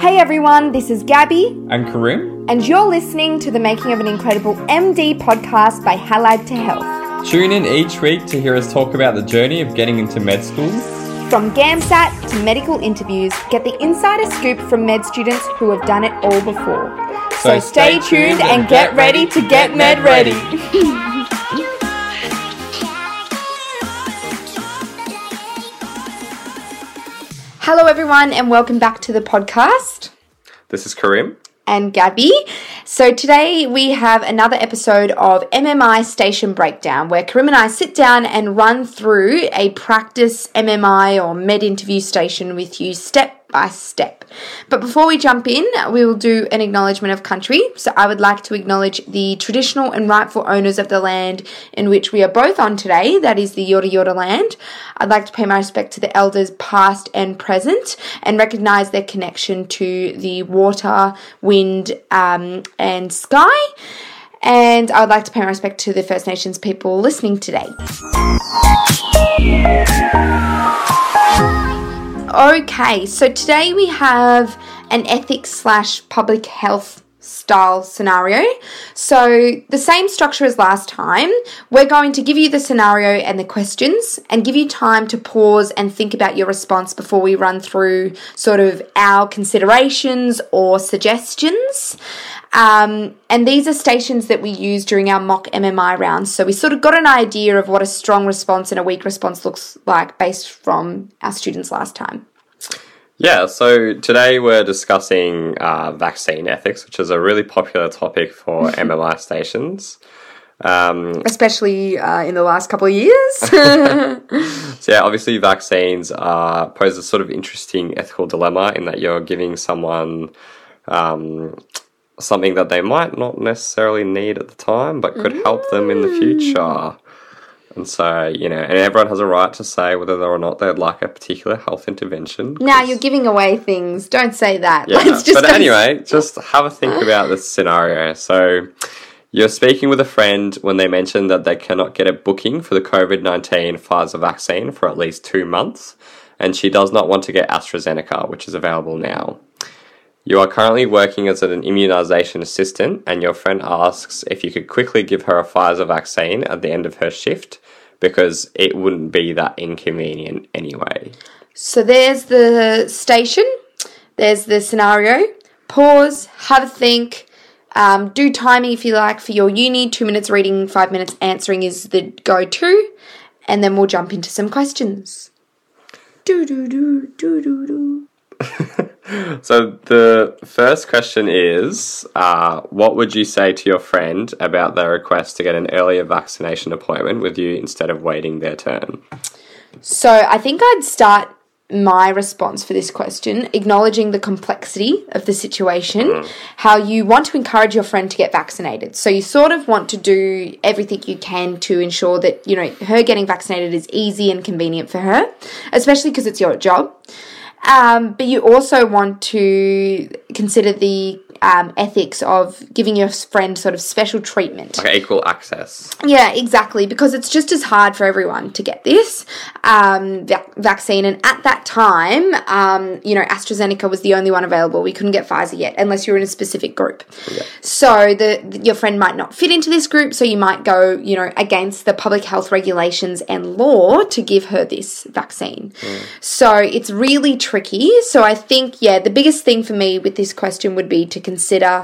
Hey everyone, this is Gabby, And Karim, and you're listening to the Making of an Incredible MD podcast by Halad to Health. tune in each week to hear us talk about the journey of getting into med school. From GAMSAT to medical interviews, get the insider scoop from med students who have done it all before. So, stay tuned and get ready to get med ready. Hello everyone, and welcome back to the podcast. This is Karim. and Gabby. So today we have another episode of MMI Station Breakdown where Karim and I sit down and run through a practice MMI or med interview station with you step by step. But before we jump in, we will do an acknowledgement of country. So I would like to acknowledge the traditional and rightful owners of the land in which we are both on today, that is the Yorta Yorta land. I'd like to pay my respect to the elders past and present and recognise their connection to the water, wind, um, and sky. And I would like to pay my respect to the First Nations people listening today. Okay, so today we have an ethics slash public health style scenario. So, the same structure as last time. We're going to give you the scenario and the questions and give you time to pause and think about your response before we run through sort of our considerations or suggestions. Um, and these are stations that we use during our mock MMI rounds. So we sort of got an idea of what a strong response and a weak response looks like based from our students last time. Yeah, so today we're discussing uh, vaccine ethics, which is a really popular topic for MMI stations. Um, Especially uh, in the last couple of years. so yeah, obviously vaccines uh, pose a sort of interesting ethical dilemma in that you're giving someone um, something that they might not necessarily need at the time, but could help them in the future. And so, you know, and everyone has a right to say whether or not they'd like a particular health intervention. Now you're giving away things. Don't say that. Yeah, Let's just but anyway, just have a think about this scenario. So, you're speaking with a friend when they mention that they cannot get a booking for the COVID 19 Pfizer vaccine for at least two months, and she does not want to get AstraZeneca, which is available now. You are currently working as an immunization assistant, and your friend asks if you could quickly give her a Pfizer vaccine at the end of her shift because it wouldn't be that inconvenient anyway. So there's the station, there's the scenario. Pause, have a think. Um, do timing if you like for your uni. Two minutes reading, five minutes answering is the go to. And then we'll jump into some questions. Do do do do do do. So the first question is, uh, what would you say to your friend about their request to get an earlier vaccination appointment with you instead of waiting their turn? So I think I'd start my response for this question acknowledging the complexity of the situation, how you want to encourage your friend to get vaccinated. So you sort of want to do everything you can to ensure that, you know, her getting vaccinated is easy and convenient for her, especially because it's your job. Um, but you also want to consider the um, ethics of giving your friend sort of special treatment. Like equal access. Yeah, exactly, because it's just as hard for everyone to get this um, vac- vaccine. And at that time, um, you know, AstraZeneca was the only one available. We couldn't get Pfizer yet, unless you're in a specific group. So the, the- your friend might not fit into this group, so you might go, you know, against the public health regulations and law to give her this vaccine. So it's really tricky. So I think, yeah, the biggest thing for me with this question would be to consider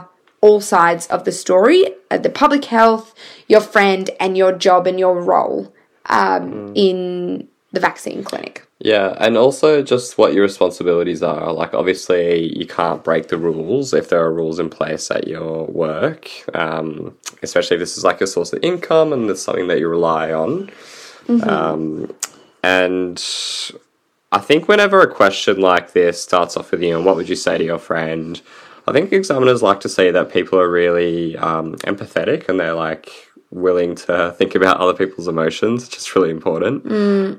all sides of the story uh, the public health, your friend, and your job and your role um, in the vaccine clinic. Yeah, and also just what your responsibilities are. Like, obviously, you can't break the rules if there are rules in place at your work, um, especially if this is like a source of income and it's something that you rely on. Um, and I think whenever a question like this starts off with, you know, what would you say to your friend? I think examiners like to say that people are really um, empathetic and they're like willing to think about other people's emotions, which is really important.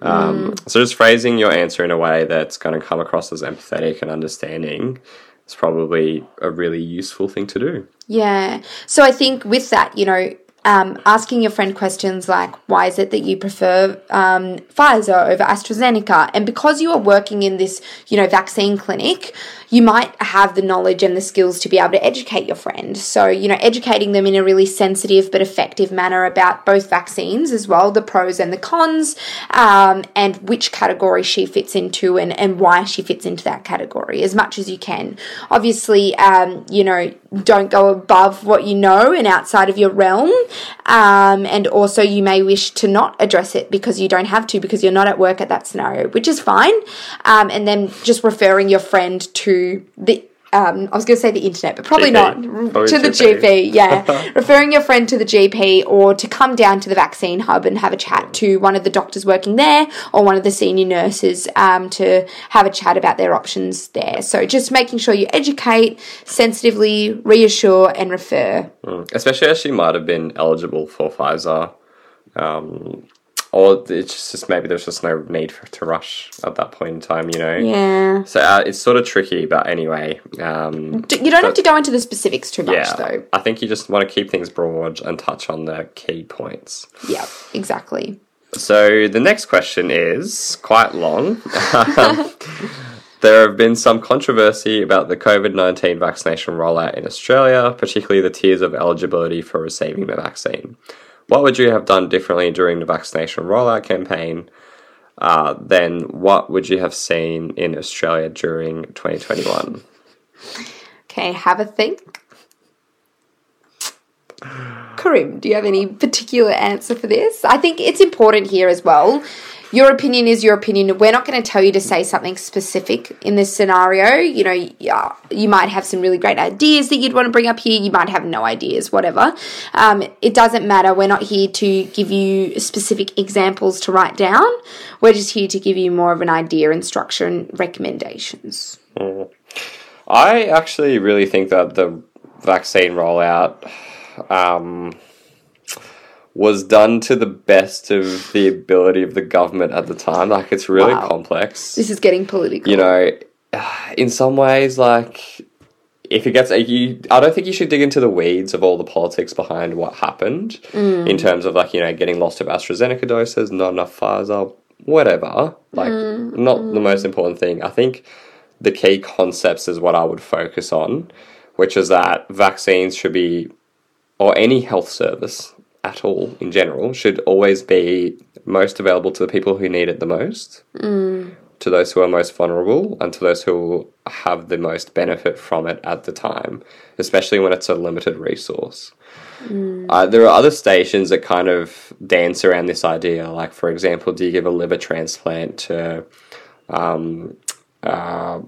Um, so just phrasing your answer in a way that's going to come across as empathetic and understanding is probably a really useful thing to do. Yeah. So I think with that, you know, um, asking your friend questions like, why is it that you prefer um, Pfizer over AstraZeneca? And because you are working in this, you know, vaccine clinic, you might have the knowledge and the skills to be able to educate your friend. So, you know, educating them in a really sensitive but effective manner about both vaccines as well, the pros and the cons, um, and which category she fits into and, and why she fits into that category as much as you can. Obviously, um, you know, don't go above what you know and outside of your realm. Um, and also, you may wish to not address it because you don't have to, because you're not at work at that scenario, which is fine. Um, and then just referring your friend to the um, I was going to say the internet, but probably GP. not Probably to the GP. GP. Yeah, referring your friend to the GP or to come down to the vaccine hub and have a chat to one of the doctors working there or one of the senior nurses um, to have a chat about their options there. So just making sure you educate, sensitively reassure, and refer. especially as she might have been eligible for Pfizer. Um, or it's just maybe there's just no need for to rush at that point in time, you know. Yeah. So uh, it's sort of tricky, but anyway, um, D- You don't have to go into the specifics too much, yeah. though. I think you just want to keep things broad and touch on the key points. Yeah, exactly. So the next question is quite long. there have been some controversy about the COVID 19 vaccination rollout in Australia, particularly the tiers of eligibility for receiving the vaccine. What would you have done differently during the vaccination rollout campaign? Uh, then what would you have seen in Australia during 2021? Okay, have a think. Karim, do you have any particular answer for this? I think it's important here as well. Your opinion is your opinion. We're not going to tell you to say something specific in this scenario. You know, yeah, you might have some really great ideas that you'd want to bring up here. You might have no ideas, whatever. Um, it doesn't matter. We're not here to give you specific examples to write down. We're just here to give you more of an idea and structure and recommendations. I actually really think that the vaccine rollout um, was done to the best of the ability of the government at the time. Like, it's really Wow. complex. This is getting political. You know, in some ways, like, if it gets you, I don't think you should dig into the weeds of all the politics behind what happened mm. in terms of like you know getting lost of AstraZeneca doses, not enough Pfizer, whatever. Like, mm, not the mm. most important thing. I think the key concepts is what I would focus on, which is that vaccines should be, or any health service at all in general, should always be most available to the people who need it the most, to those who are most vulnerable, and to those who have the most benefit from it at the time, especially when it's a limited resource. Uh, there are other stations that kind of dance around this idea. Like, for example, do you give a liver transplant to um, uh,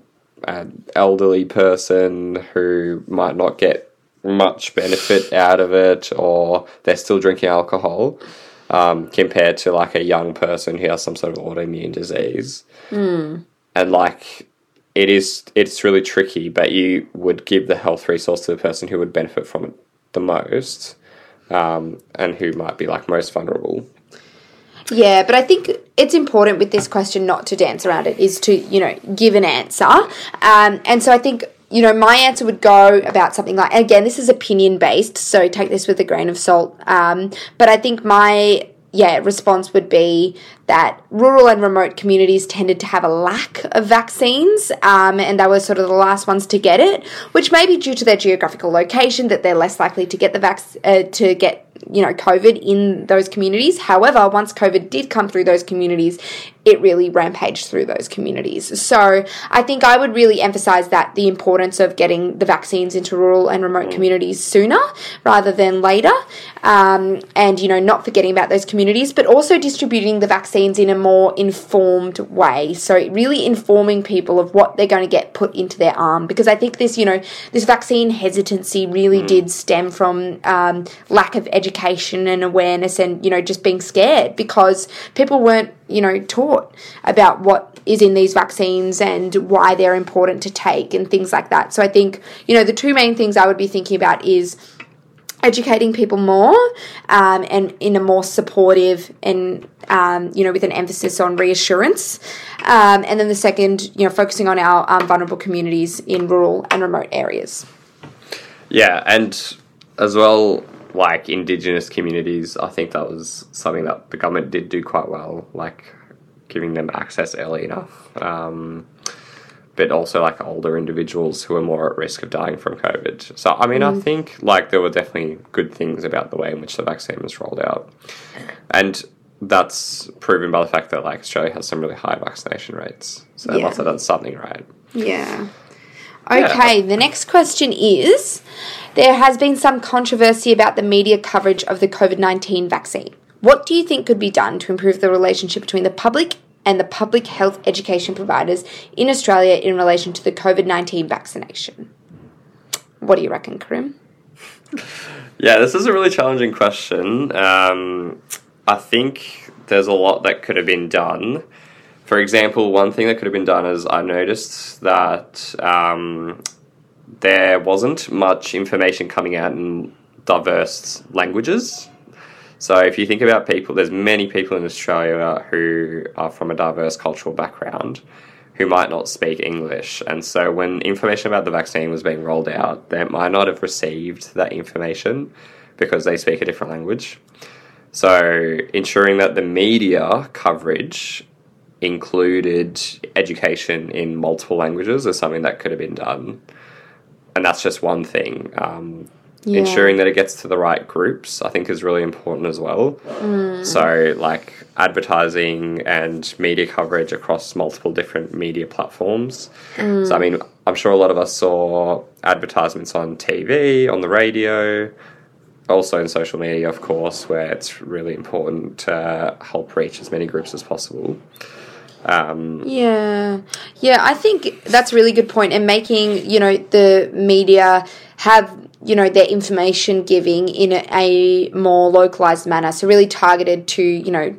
an elderly person who might not get much benefit out of it, or they're still drinking alcohol, um, compared to like a young person who has some sort of autoimmune disease? And like, it is it's really tricky, but you would give the health resource to the person who would benefit from it the most, um, and who might be like most vulnerable. Yeah, but I think it's important with this question not to dance around it, is to, you know, give an answer. Um, and so I think, you know, my answer would go about something like, again, this is opinion based, so take this with a grain of salt. Um, but I think my, yeah, response would be that rural and remote communities tended to have a lack of vaccines, um, and they were sort of the last ones to get it, which may be due to their geographical location that they're less likely to get the vac- uh, to get you know COVID in those communities. However, once COVID did come through those communities, it really rampaged through those communities. So I think I would really emphasize that the importance of getting the vaccines into rural and remote communities sooner rather than later, um, and you know not forgetting about those communities, but also distributing the vaccines in a more informed way. So really informing people of what they're going to get put into their arm, because I think this you know this vaccine hesitancy really did stem from um, lack of education and awareness, and you know just being scared because people weren't you know taught about what is in these vaccines and why they're important to take and things like that. So I think you know the two main things I would be thinking about is educating people more um, and in a more supportive and um, you know with an emphasis on reassurance um, and then the second you know focusing on our um, vulnerable communities in rural and remote areas Yeah, and as well, like indigenous communities, I think that was something that the government did do quite well, like giving them access early enough. Um, but also like older individuals who are more at risk of dying from COVID. So I mean, I think like there were definitely good things about the way in which the vaccine was rolled out, and that's proven by the fact that like Australia has some really high vaccination rates. So they Yeah. must have done something right. Yeah. Okay, the next question is There has been some controversy about the media coverage of the COVID 19 vaccine. What do you think could be done to improve the relationship between the public and the public health education providers in Australia in relation to the COVID 19 vaccination? What do you reckon, Karim? Yeah, this is a really challenging question. Um, I think there's a lot that could have been done. For example, one thing that could have been done is I noticed that um, there wasn't much information coming out in diverse languages. So if you think about people, there's many people in Australia who are from a diverse cultural background who might not speak English. And so when information about the vaccine was being rolled out, they might not have received that information because they speak a different language. So ensuring that the media coverage included education in multiple languages is something that could have been done. And that's just one thing. Um, Yeah. Ensuring that it gets to the right groups, I think, is really important as well. So, like advertising and media coverage across multiple different media platforms. So, I mean, I'm sure a lot of us saw advertisements on TV, on the radio, also in social media, of course, where it's really important to help reach as many groups as possible. Um, Yeah. Yeah, I think that's a really good point. And making, you know, the media have, you know, their information giving in a, a more localized manner. So, really targeted to, you know,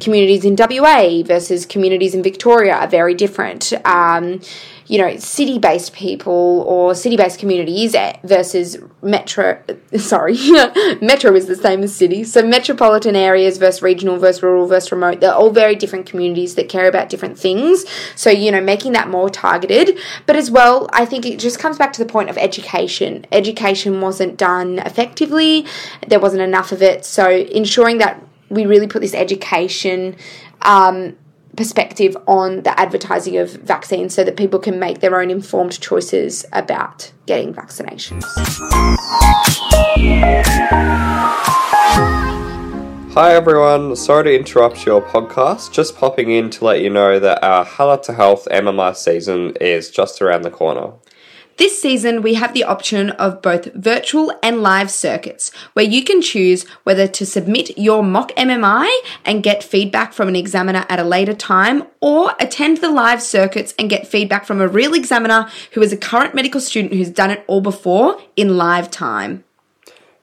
communities in WA versus communities in Victoria are very different. Um, you know, city based people or city based communities versus metro, sorry, metro is the same as city. So, metropolitan areas versus regional versus rural versus remote, they're all very different communities that care about different things. So, you know, making that more targeted. But as well, I think it just comes back to the point of education. Education wasn't done effectively, there wasn't enough of it. So, ensuring that we really put this education um, perspective on the advertising of vaccines so that people can make their own informed choices about getting vaccinations. Hi everyone, sorry to interrupt your podcast. Just popping in to let you know that our Hala to Health MMI season is just around the corner. This season, we have the option of both virtual and live circuits, where you can choose whether to submit your mock MMI and get feedback from an examiner at a later time, or attend the live circuits and get feedback from a real examiner who is a current medical student who's done it all before in live time.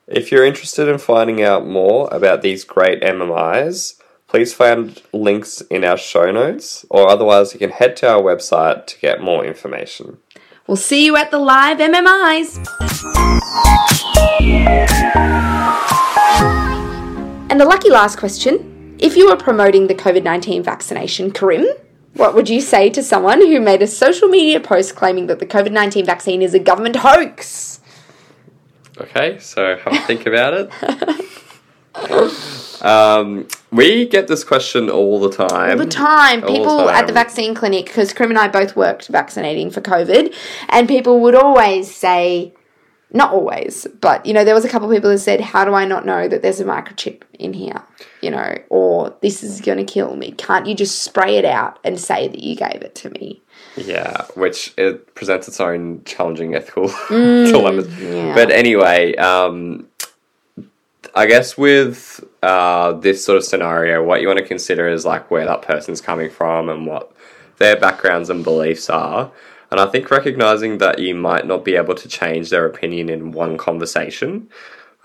If you're interested in finding out more about these great MMIs, please find links in our show notes, or otherwise, you can head to our website to get more information. We'll see you at the live MMIs. And the lucky last question if you were promoting the COVID 19 vaccination, Karim, what would you say to someone who made a social media post claiming that the COVID 19 vaccine is a government hoax? Okay, so have a think about it. um, we get this question all the time. All the time, All the people at the vaccine clinic, because Karim and I both worked vaccinating for COVID, and people would always say, not always, but you know, there was a couple of people that said, How do I not know that there's a microchip in here? You know, or this is going to kill me. Can't you just spray it out and say that you gave it to me? Yeah, which it presents its own challenging ethical dilemmas. yeah. But anyway, um, I guess with uh, this sort of scenario, what you want to consider is like where that person's coming from and what their backgrounds and beliefs are. And I think recognizing that you might not be able to change their opinion in one conversation,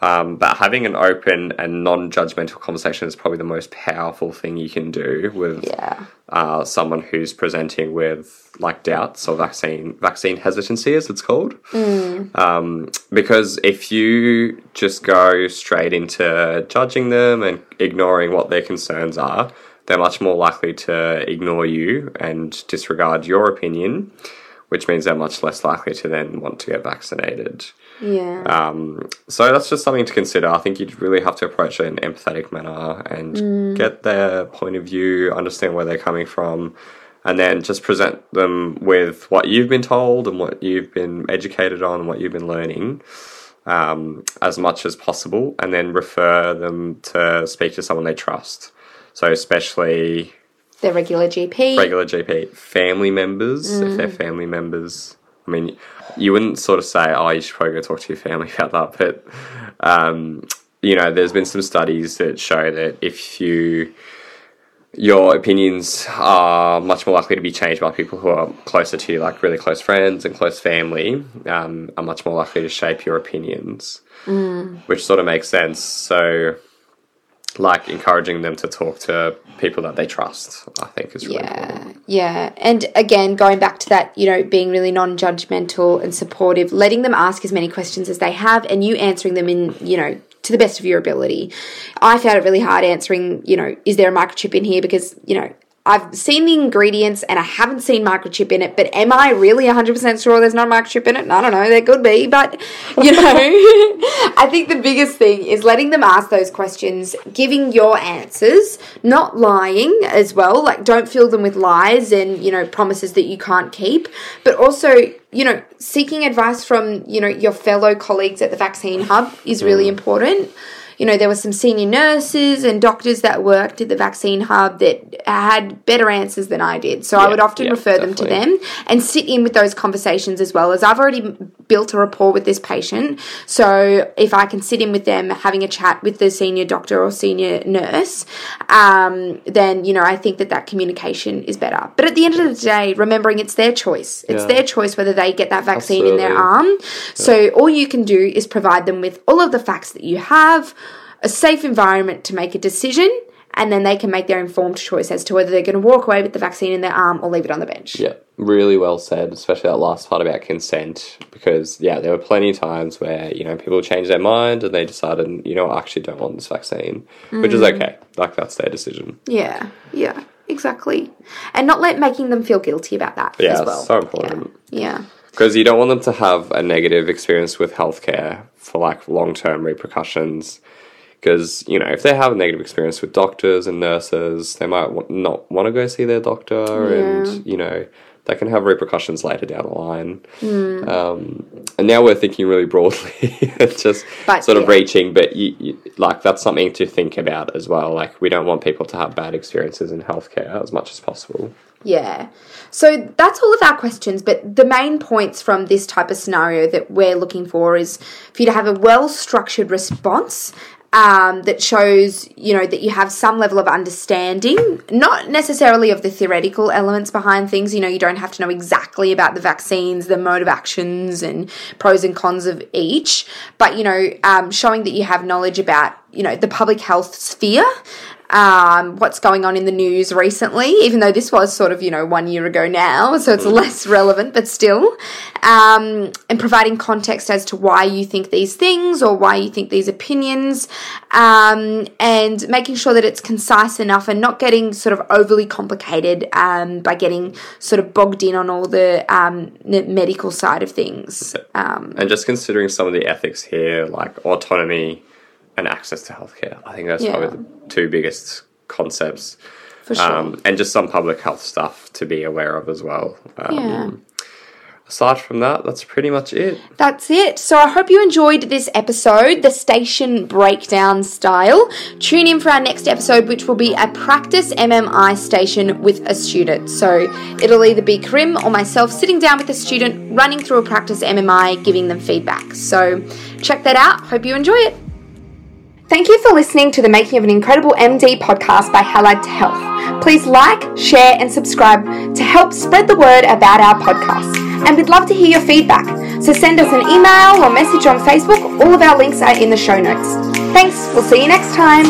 um, but having an open and non judgmental conversation is probably the most powerful thing you can do with Yeah. uh, someone who's presenting with like doubts or vaccine vaccine hesitancy, as it's called. Um, because if you just go straight into judging them and ignoring what their concerns are, they're much more likely to ignore you and disregard your opinion. Which means they're much less likely to then want to get vaccinated. Yeah. Um, so that's just something to consider. I think you'd really have to approach it in an empathetic manner and get their point of view, understand where they're coming from, and then just present them with what you've been told and what you've been educated on and what you've been learning um, as much as possible, and then refer them to speak to someone they trust. So, especially Their regular GP. regular GP, family members, if they're family members. I mean, you wouldn't sort of say, oh, you should probably go talk to your family about that, but, um, you know, there's been some studies that show that if you, your opinions are much more likely to be changed by people who are closer to you, like really close friends and close family, um, are much more likely to shape your opinions, which sort of makes sense. So, like encouraging them to talk to people that they trust, I think is really important. Yeah, yeah. And again, going back to that, you know, being really non judgmental and supportive, letting them ask as many questions as they have and you answering them in, you know, to the best of your ability. I found it really hard answering, you know, is there a microchip in here? Because, you know, I've seen the ingredients and I haven't seen microchip in it, but am I really 100% sure there's not a microchip in it? I don't know, there could be, but you know, I think the biggest thing is letting them ask those questions, giving your answers, not lying as well, like don't fill them with lies and, you know, promises that you can't keep, but also, you know, seeking advice from, you know, your fellow colleagues at the vaccine hub is really mm. important you know, there were some senior nurses and doctors that worked at the vaccine hub that had better answers than I did. So I would often yeah, refer them to them and sit in with those conversations as well as I've already built a rapport with this patient. So if I can sit in with them having a chat with the senior doctor or senior nurse, um, then, you know, I think that that communication is better. But at the end of the day, remembering it's their choice. It's Yeah. their choice whether they get that vaccine in their Absolutely. arm. So all you can do is provide them with all of the facts that you have, a safe environment to make a decision, and then they can make their informed choice as to whether they're going to walk away with the vaccine in their arm or leave it on the bench. Yeah, really well said, especially that last part about consent. Because yeah, there were plenty of times where you know people changed their mind and they decided, you know, I actually don't want this vaccine, which is mm. okay. Like that's their decision. Yeah, yeah, exactly. And not let making them feel guilty about that Yeah, well. so important. Yeah. Because you don't want them to have a negative experience with healthcare for like long term repercussions. Because, you know, if they have a negative experience with doctors and nurses, they might wa- not want to go see their doctor, and, you know, that can have repercussions later down the line. Hmm. Um, and now we're thinking really broadly, it's just But, sort of yeah. reaching, but you, you, like that's something to think about as well. Like, we don't want people to have bad experiences in healthcare as much as possible. Yeah. So that's all of our questions, but the main points from this type of scenario that we're looking for is for you to have a well structured response. Um, that shows, you know, that you have some level of understanding, not necessarily of the theoretical elements behind things. You know, you don't have to know exactly about the vaccines, the mode of actions, and pros and cons of each, but, you know, um, showing that you have knowledge about, you know, the public health sphere um, what's going on in the news recently, even though this was sort of, you know, one year ago now, so it's less relevant, but still. Um, and providing context as to why you think these things or why you think these opinions, um, and making sure that it's concise enough and not getting sort of overly complicated um, by getting sort of bogged in on all the um, the medical side of things. Um, And just considering some of the ethics here, like autonomy and access to healthcare, I think that's Yeah. probably the two biggest concepts. for sure. Um, and just some public health stuff to be aware of as well. Um, Yeah. Aside from that, that's pretty much it. That's it. So I hope you enjoyed this episode, the station breakdown style. Tune in for our next episode, which will be a practice MMI station with a student. So it'll either be Karim or myself sitting down with a student, running through a practice MMI, giving them feedback. So check that out. Hope you enjoy it. Thank you for listening to the Making of an Incredible MD podcast by Halad to Health. Please like, share, and subscribe to help spread the word about our podcast. And we'd love to hear your feedback. So send us an email or message on Facebook. All of our links are in the show notes. Thanks. We'll see you next time.